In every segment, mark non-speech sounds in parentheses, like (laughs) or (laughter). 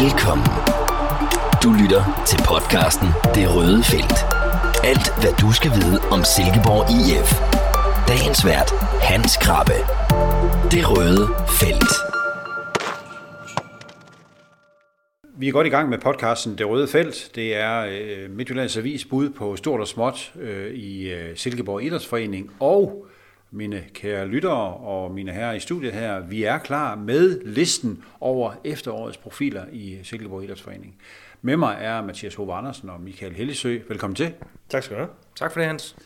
Velkommen. Du lytter til podcasten Det Røde Felt. Alt, hvad du skal vide om Silkeborg IF. Dagens vært, Hans Krabbe. Det Røde Felt. Vi er godt i gang med podcasten Det Røde Felt. Det er øh, Midtjyllands Avis bud på stort og småt øh, i øh, Silkeborg Idrætsforening. Og mine kære lyttere og mine herrer i studiet her, vi er klar med listen over efterårets profiler i Silkeborg Idrætsforening. Med mig er Mathias Hove Andersen og Michael Hellesø. Velkommen til. Tak skal du have. Tak for det, Hans.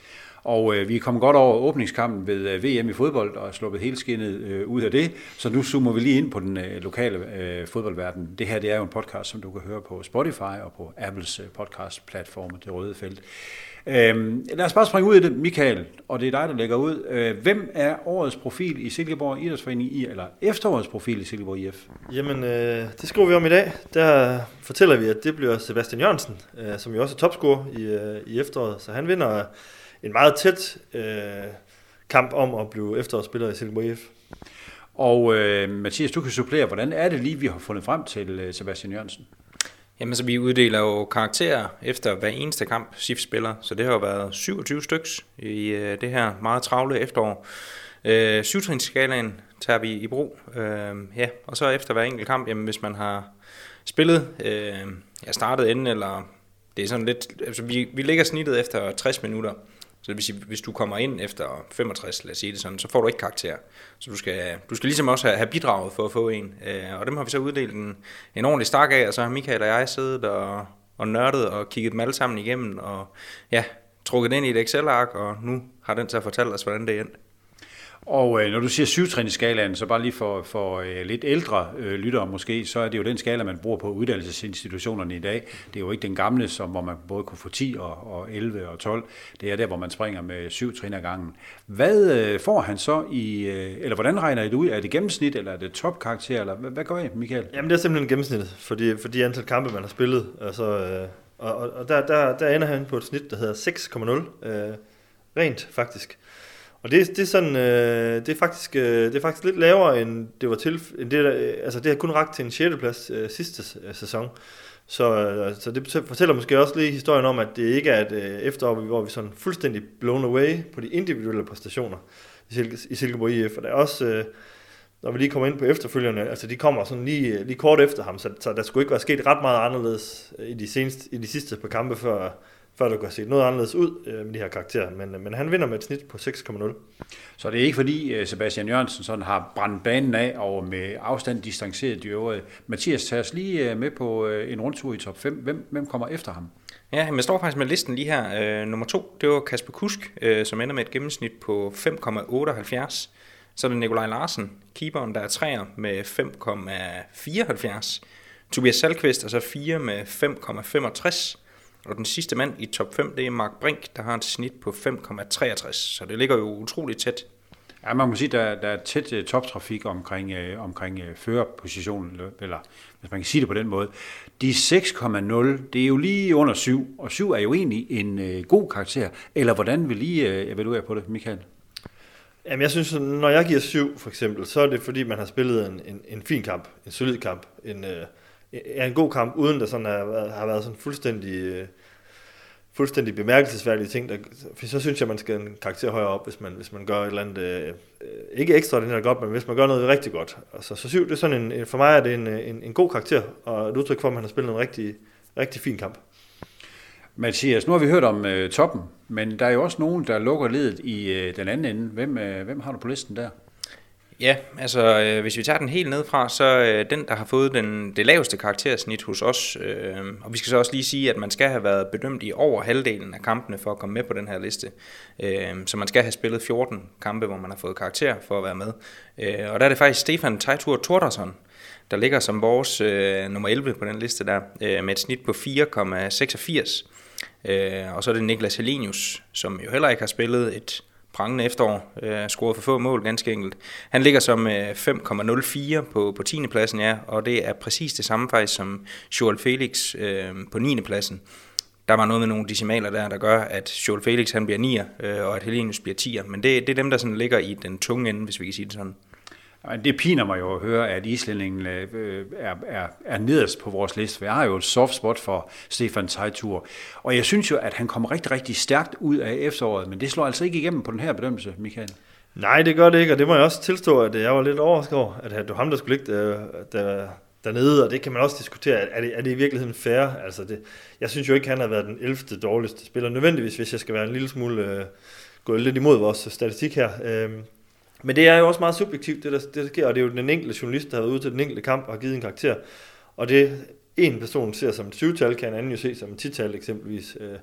Og øh, vi er kommet godt over åbningskampen ved øh, VM i fodbold og sluppet hele skinnet øh, ud af det. Så nu zoomer vi lige ind på den øh, lokale øh, fodboldverden. Det her det er jo en podcast, som du kan høre på Spotify og på Apples øh, podcastplatforme, Det Røde Felt. Øh, lad os bare springe ud i det, Michael, og det er dig, der lægger ud. Øh, hvem er årets profil i Silkeborg Idrætsforening i, eller efterårets profil i Silkeborg IF? Jamen, øh, det skriver vi om i dag. Der fortæller vi, at det bliver Sebastian Jørgensen, øh, som jo også er topscorer i, øh, i efteråret. Så han vinder en meget tæt øh, kamp om at blive efterårsspiller i Silkeborg IF. Og øh, Mathias, du kan supplere, hvordan er det lige, vi har fundet frem til øh, Sebastian Jørgensen? Jamen så vi uddeler jo karakterer efter hver eneste kamp SIF spiller, så det har jo været 27 styks i øh, det her meget travle efterår. Øh, syvtrinsskalaen tager vi i brug, øh, ja, og så efter hver enkelt kamp, jamen hvis man har spillet, øh, ja, startet inden, eller det er sådan lidt, altså vi, vi ligger snittet efter 60 minutter, så det vil sige, hvis du kommer ind efter 65, lad os sige det sådan, så får du ikke karakter. Så du skal, du skal ligesom også have, bidraget for at få en. Øh, og dem har vi så uddelt en, en ordentlig stak af, og så har Michael og jeg siddet og, og nørdet og kigget dem alle sammen igennem, og ja, trukket ind i et Excel-ark, og nu har den så fortalt os, hvordan det er. Og øh, når du siger syvtrinsskalaen, så bare lige for, for øh, lidt ældre øh, lyttere måske, så er det jo den skala, man bruger på uddannelsesinstitutionerne i dag. Det er jo ikke den gamle, som, hvor man både kunne få 10 og, og 11 og 12. Det er der, hvor man springer med syv trin ad gangen. Hvad øh, får han så i, øh, eller hvordan regner I det ud? Er det gennemsnit, eller er det topkarakter, eller hvad, hvad gør I, Michael? Jamen det er simpelthen gennemsnittet, fordi, for de antal kampe, man har spillet. Altså, øh, og og, og der, der, der ender han på et snit, der hedder 6,0. Øh, rent faktisk. Og det, det er sådan, øh, det er faktisk, øh, det er faktisk lidt lavere end det var til, end det, der, altså det har kun ragt til en 6. plads øh, sidste øh, sæson. Så, øh, så det fortæller måske også lige historien om, at det ikke er et øh, efterår, hvor vi sådan fuldstændig blown away på de individuelle præstationer i, Sil i Silkeborg IF. Og der er også, øh, når vi lige kommer ind på efterfølgende, altså de kommer sådan lige, lige kort efter ham, så, så der skulle ikke være sket ret meget anderledes øh, i de, seneste, i de sidste par kampe, før, før det kan se noget anderledes ud øh, med de her karakterer. Men, men han vinder med et snit på 6,0. Så det er ikke fordi øh, Sebastian Jørgensen sådan har brændt banen af og med afstand distanceret de øvrige. Mathias, tager os lige øh, med på en rundtur i top 5. Hvem, hvem kommer efter ham? Ja, jeg står faktisk med listen lige her. Øh, nummer to, det var Kasper Kusk, øh, som ender med et gennemsnit på 5,78. Så er det Nikolaj Larsen, keeperen, der er træer med 5,74. Tobias Salkvist er så 4 med 5,65. Og den sidste mand i top 5, det er Mark Brink, der har et snit på 5,63. Så det ligger jo utroligt tæt. Ja, man må sige, der, der er tæt uh, toptrafik omkring, uh, omkring uh, førerpositionen, eller hvis man kan sige det på den måde. De 6,0, det er jo lige under 7, og 7 er jo egentlig en uh, god karakter. Eller hvordan vil I uh, evaluere på det, Michael? Jamen, jeg synes, når jeg giver 7 for eksempel, så er det fordi, man har spillet en, en, en fin kamp, en solid kamp, en, uh, er en god kamp, uden der sådan er, har været sådan fuldstændig, fuldstændig bemærkelsesværdige ting. Der, for så synes jeg, man skal en karakter højere op, hvis man, hvis man gør et eller andet, øh, ikke ekstraordinært godt, men hvis man gør noget rigtig godt. Altså, så syv, det er sådan en, for mig er det en, en, en god karakter, og et udtryk for, at man har spillet en rigtig, rigtig fin kamp. Mathias, nu har vi hørt om øh, toppen, men der er jo også nogen, der lukker ledet i øh, den anden ende. Hvem, øh, hvem har du på listen der? Ja, altså øh, hvis vi tager den helt ned fra, så øh, den, der har fået den, det laveste karaktersnit hos os, øh, og vi skal så også lige sige, at man skal have været bedømt i over halvdelen af kampene for at komme med på den her liste. Øh, så man skal have spillet 14 kampe, hvor man har fået karakter for at være med. Øh, og der er det faktisk Stefan Teitur Torderson, der ligger som vores øh, nummer 11 på den liste der, øh, med et snit på 4,86. Øh, og så er det Niklas Helenius, som jo heller ikke har spillet et prangende efterår, øh, scoret for få mål ganske enkelt. Han ligger som øh, 5,04 på, på 10. pladsen, ja, og det er præcis det samme faktisk som Joel Felix øh, på 9. pladsen. Der var noget med nogle decimaler der, der gør, at Joel Felix han bliver 9'er, øh, og at Helenius bliver 10'er. Men det, det er dem, der sådan ligger i den tunge ende, hvis vi kan sige det sådan. Det piner mig jo at høre, at islændingen øh, er, er, er nederst på vores liste. Jeg har jo et soft spot for Stefan Teitur. Og jeg synes jo, at han kommer rigtig, rigtig stærkt ud af efteråret, men det slår altså ikke igennem på den her bedømmelse, Michael. Nej, det gør det ikke, og det må jeg også tilstå, at jeg var lidt overrasket over, at det var ham, der skulle ligge der, der, dernede, og det kan man også diskutere. Er det, er det i virkeligheden fair? Altså det, jeg synes jo ikke, han har været den 11. dårligste spiller, nødvendigvis, hvis jeg skal være en lille smule øh, gået lidt imod vores statistik her. Øh, men det er jo også meget subjektivt, det der, det der sker, og det er jo den enkelte journalist, der har været ude til den enkelte kamp og har givet en karakter. Og det en person ser som et syvtal, kan en anden jo se som et tital eksempelvis. Øh,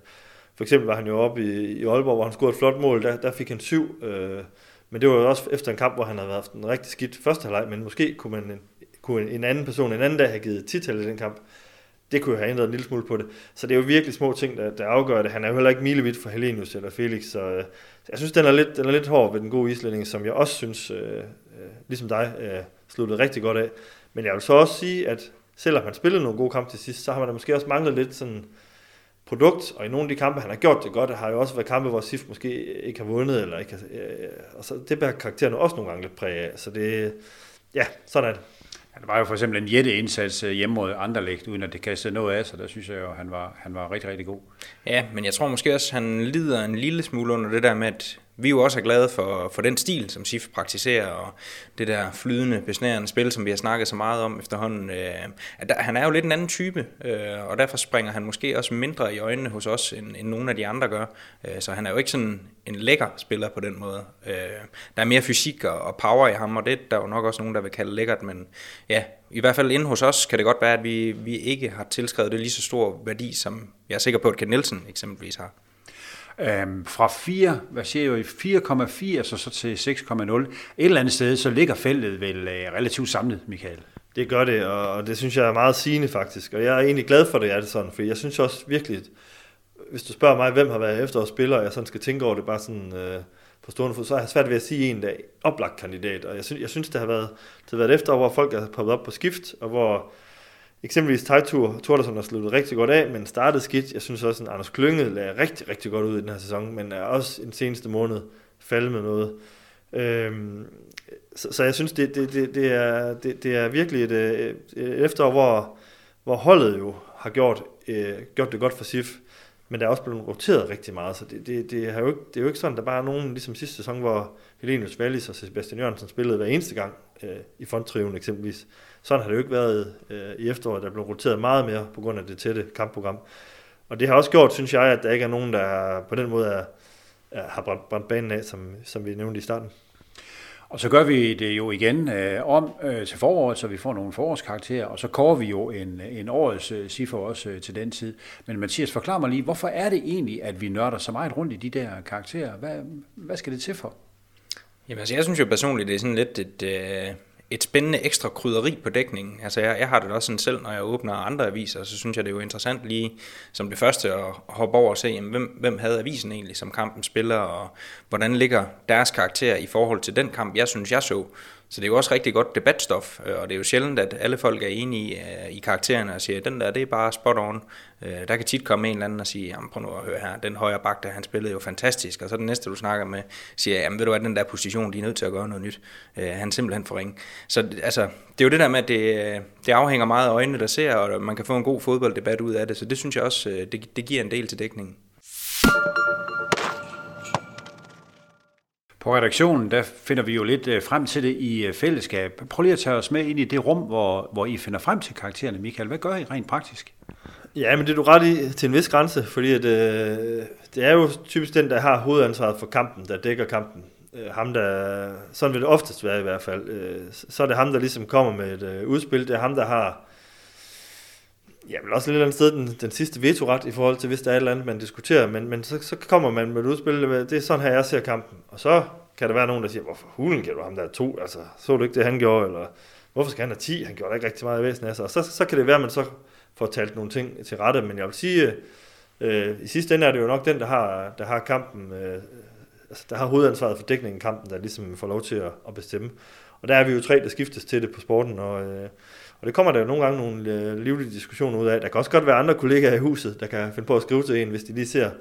for eksempel var han jo oppe i, i Aalborg, hvor han scorede et flot mål, der, der fik han syv. Øh, men det var jo også efter en kamp, hvor han havde haft en rigtig skidt første halvleg, men måske kunne, man, kunne en anden person en anden dag have givet tital i den kamp. Det kunne jo have ændret en lille smule på det. Så det er jo virkelig små ting, der, der afgør det. Han er jo heller ikke milevidt for Helenius eller Felix, så øh, jeg synes, den er, lidt, den er lidt hård ved den gode islænding, som jeg også synes, øh, øh, ligesom dig, øh, sluttede rigtig godt af. Men jeg vil så også sige, at selvom han spillede nogle gode kampe til sidst, så har man da måske også manglet lidt sådan produkt, og i nogle af de kampe, han har gjort det godt, har jo også været kampe, hvor SIF måske ikke har vundet, eller ikke har, øh, og så det bærer karakteren også nogle gange lidt præg af, så det, ja, sådan er det. Ja, var jo for eksempel en jætteindsats øh, hjemme mod Anderlecht, uden at det kastede noget af sig. Der synes jeg jo, at han var, han var rigtig, rigtig god. Ja, men jeg tror måske også, at han lider en lille smule under det der med, at vi jo også er glade for, for den stil, som SIF praktiserer, og det der flydende, besnærende spil, som vi har snakket så meget om efterhånden. Øh, at der, han er jo lidt en anden type, øh, og derfor springer han måske også mindre i øjnene hos os, end, end nogle af de andre gør. Øh, så han er jo ikke sådan en lækker spiller på den måde. Øh, der er mere fysik og, og power i ham, og det der er jo nok også nogen, der vil kalde lækkert, men ja, i hvert fald inde hos os kan det godt være, at vi, vi ikke har tilskrevet det lige så stor værdi, som jeg er sikker på, at Ken Nielsen eksempelvis har. Øhm, fra 4, hvad siger jeg, 4,4 så, så til 6,0. Et eller andet sted, så ligger feltet vel øh, relativt samlet, Michael. Det gør det, og det synes jeg er meget sigende faktisk. Og jeg er egentlig glad for det, er det sådan, for jeg synes også virkelig, hvis du spørger mig, hvem har været efterårsspiller, og jeg sådan skal tænke over det bare sådan øh, på stående fod, så har jeg svært ved at sige en dag oplagt kandidat. Og jeg synes, jeg synes det har været, det har været et efterår, hvor folk er poppet op på skift, og hvor Eksempelvis Tejtur Thordarson har sluttet rigtig godt af, men startede skidt. Jeg synes også, at Anders Klynge lagde rigtig, rigtig godt ud i den her sæson, men er også den seneste måned faldet med noget. Øhm, så, så jeg synes, det, det, det, det, er, det, det er virkelig et, øh, et efterår, hvor, hvor holdet jo har gjort, øh, gjort det godt for SIF, men der er også blevet roteret rigtig meget, så det, det, det, er, jo ikke, det er jo ikke sådan, der bare er nogen, ligesom sidste sæson, hvor Helenius Wallis og Sebastian Jørgensen spillede hver eneste gang øh, i fronttriven eksempelvis. Sådan har det jo ikke været øh, i efteråret. Der blev roteret meget mere på grund af det tætte kampprogram. Og det har også gjort, synes jeg, at der ikke er nogen, der på den måde er, er, har brændt, brændt banen af, som, som vi nævnte i starten. Og så gør vi det jo igen øh, om øh, til foråret, så vi får nogle forårskarakterer, og så kører vi jo en, en årets øh, cifre også øh, til den tid. Men Mathias, forklar mig lige, hvorfor er det egentlig, at vi nørder så meget rundt i de der karakterer? Hvad, hvad skal det til for? Jamen altså, jeg synes jo personligt, det er sådan lidt et, øh, et spændende ekstra krydderi på dækningen. Altså jeg, jeg har det også sådan selv, når jeg åbner andre aviser, så synes jeg, det er jo interessant lige som det første at hoppe over og se, jamen, hvem, hvem havde avisen egentlig som kampen spiller, og hvordan ligger deres karakter i forhold til den kamp, jeg synes, jeg så. Så det er jo også rigtig godt debatstof, øh, og det er jo sjældent, at alle folk er enige øh, i karaktererne og siger, at den der, det er bare spot on. Øh, der kan tit komme en eller anden og sige, jamen prøv nu at høre her, den højre bak, der han spillede jo fantastisk, og så den næste, du snakker med, siger, jamen ved du hvad, den der position, de er nødt til at gøre noget nyt. Han er simpelthen for ring. Så altså, det er jo det der med, at det, det afhænger meget af øjnene, der ser, og man kan få en god fodbolddebat ud af det, så det synes jeg også, det, det giver en del til dækningen. På redaktionen, der finder vi jo lidt øh, frem til det i øh, fællesskab. Prøv lige at tage os med ind i det rum, hvor, hvor I finder frem til karaktererne, Michael. Hvad gør I rent praktisk? Ja, men det er du ret i til en vis grænse, fordi at, øh, det er jo typisk den, der har hovedansvaret for kampen, der dækker kampen. Øh, ham, der, sådan vil det oftest være i hvert fald. Øh, så er det ham, der ligesom kommer med et øh, udspil. Det er ham, der har Ja, men også et eller andet sted den, den sidste vetoret i forhold til, hvis der er et eller andet, man diskuterer. Men, men så, så kommer man med et udspil, det er sådan her, jeg ser kampen. Og så kan der være nogen, der siger, hvorfor hulen kan du ham der to? Altså, så du ikke det, han gjorde? Eller hvorfor skal han have 10? Han gjorde da ikke rigtig meget væsen af sig. Og så, så kan det være, at man så får talt nogle ting til rette. Men jeg vil sige, øh, i sidste ende er det jo nok den, der har, der har kampen, øh, altså, der har hovedansvaret for dækningen i kampen, der ligesom får lov til at, at bestemme. Og der er vi jo tre, der skiftes til det på sporten, og, øh, og det kommer der jo nogle gange nogle øh, livlige diskussioner ud af. Der kan også godt være andre kollegaer i huset, der kan finde på at skrive til en, hvis de lige ser,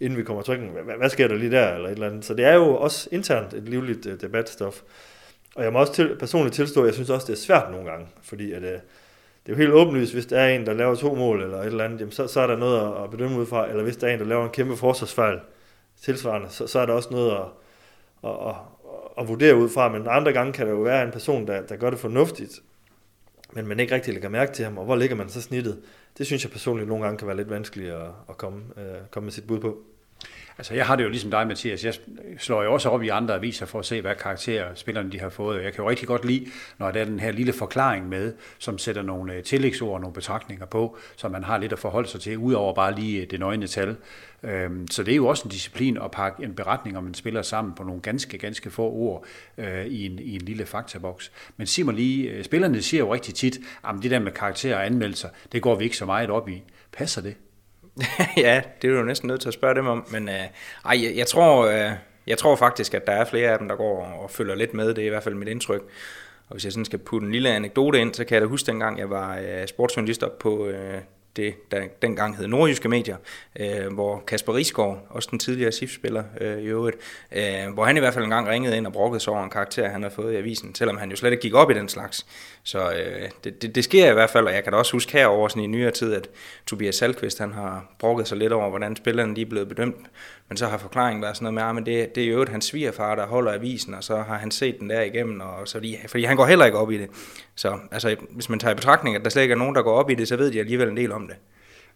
inden vi kommer trykken, hvad, hvad sker der lige der, eller et eller andet. Så det er jo også internt et livligt uh, debatstof. og jeg må også til, personligt tilstå, at jeg synes også, det er svært nogle gange, fordi at, øh, det er jo helt åbenlyst, hvis der er en, der laver to mål eller et eller andet, jamen så, så er der noget at, at bedømme ud fra, eller hvis der er en, der laver en kæmpe forsvarsfejl tilsvarende, så, så er der også noget at, at, at, at vurdere ud fra, men andre gange kan der jo være en person, der, der gør det fornuftigt, men man ikke rigtig lægger mærke til ham, og hvor ligger man så snittet? Det synes jeg personligt nogle gange kan være lidt vanskeligt at, at komme, øh, komme med sit bud på. Altså, jeg har det jo ligesom dig, Mathias. Jeg slår jo også op i andre aviser for at se, hvad karakterer spillerne de har fået. Jeg kan jo rigtig godt lide, når der er den her lille forklaring med, som sætter nogle øh, tillægsord og nogle betragtninger på, så man har lidt at forholde sig til, udover bare lige øh, det nøgne tal. Øhm, så det er jo også en disciplin at pakke en beretning om en spiller sammen på nogle ganske, ganske få ord øh, i, en, i en lille faktaboks. Men sig mig lige, spillerne siger jo rigtig tit, at det der med karakterer og anmeldelser, det går vi ikke så meget op i. Passer det? (laughs) ja, det er du næsten nødt til at spørge dem om, men øh, ej, jeg, jeg, tror, øh, jeg tror faktisk, at der er flere af dem, der går og følger lidt med. Det er i hvert fald mit indtryk. Og hvis jeg sådan skal putte en lille anekdote ind, så kan jeg da huske dengang, jeg var øh, sportsjournalist op på øh, det, der dengang hed Nordjyske Medier, øh, hvor Kasper Risgaard, også den tidligere SIF-spiller øh, i øvrigt, øh, hvor han i hvert fald engang ringede ind og brokkede sig over en karakter, han havde fået i avisen, selvom han jo slet ikke gik op i den slags. Så øh, det, det, det sker i hvert fald, og jeg kan da også huske herover sådan i nyere tid, at Tobias Salkvist, han har brokket sig lidt over, hvordan spillerne lige er blevet bedømt, men så har forklaringen været sådan noget med, at ah, men det, det er jo hans svigerfar, der holder avisen, og så har han set den der igennem, og så fordi, fordi han går heller ikke op i det. Så altså, hvis man tager i betragtning, at der slet ikke er nogen, der går op i det, så ved de alligevel en del om det.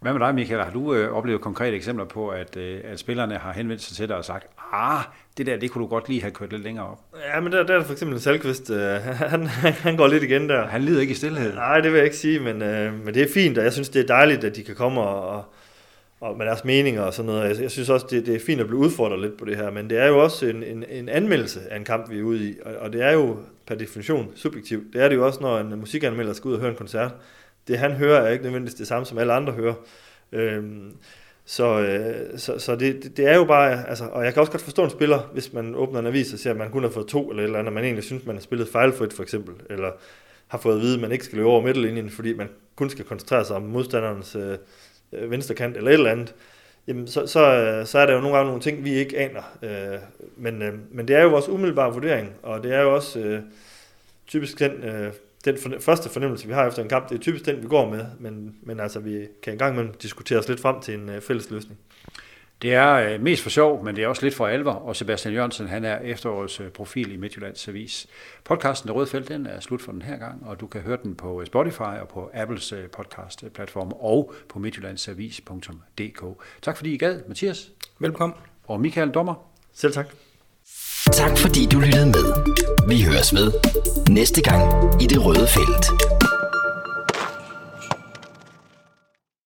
Hvad med dig, Michael? Har du øh, oplevet konkrete eksempler på, at, øh, at spillerne har henvendt sig til dig og sagt, ah, det der, det kunne du godt lige have kørt lidt længere op? Ja, men der, der er for eksempel Salkvist, øh, (laughs) han, han går lidt igen der. Han lider ikke i stillhed. Nej, det vil jeg ikke sige, men, øh, men det er fint, og jeg synes, det er dejligt, at de kan komme og, og, og med deres meninger og sådan noget. Jeg, jeg synes også, det, det er fint at blive udfordret lidt på det her, men det er jo også en, en, en anmeldelse af en kamp, vi er ude i, og, og det er jo per definition subjektivt. Det er det jo også, når en musikanmelder skal ud og høre en koncert. Det han hører er ikke nødvendigvis det samme, som alle andre hører. Øhm, så, øh, så, så det, det er jo bare, altså, og jeg kan også godt forstå en spiller, hvis man åbner en avis og ser, at man kun har fået to eller et eller andet, man egentlig synes, man har spillet fejlfrit for eksempel, eller har fået at vide, at man ikke skal løbe over midterlinjen, fordi man kun skal koncentrere sig om modstanderens øh, øh, venstre kant eller et eller andet, jamen så, så, øh, så er der jo nogle gange nogle ting, vi ikke aner. Øh, men, øh, men det er jo vores umiddelbare vurdering, og det er jo også øh, typisk den øh, den for, første fornemmelse, vi har efter en kamp, det er typisk den, vi går med, men, men altså, vi kan engang med diskutere os lidt frem til en uh, fælles løsning. Det er øh, mest for sjov, men det er også lidt for alvor, og Sebastian Jørgensen, han er efterårets øh, profil i Midtjyllands Avis. Podcasten Det Røde Felt, den er slut for den her gang, og du kan høre den på øh, Spotify og på Apples øh, podcast-platform og på midtjyllandsavis.dk. Tak fordi I gad, Mathias. Velkommen. Og Michael Dommer. Selv tak. Tak fordi du lyttede med. Vi høres med næste gang i det røde felt.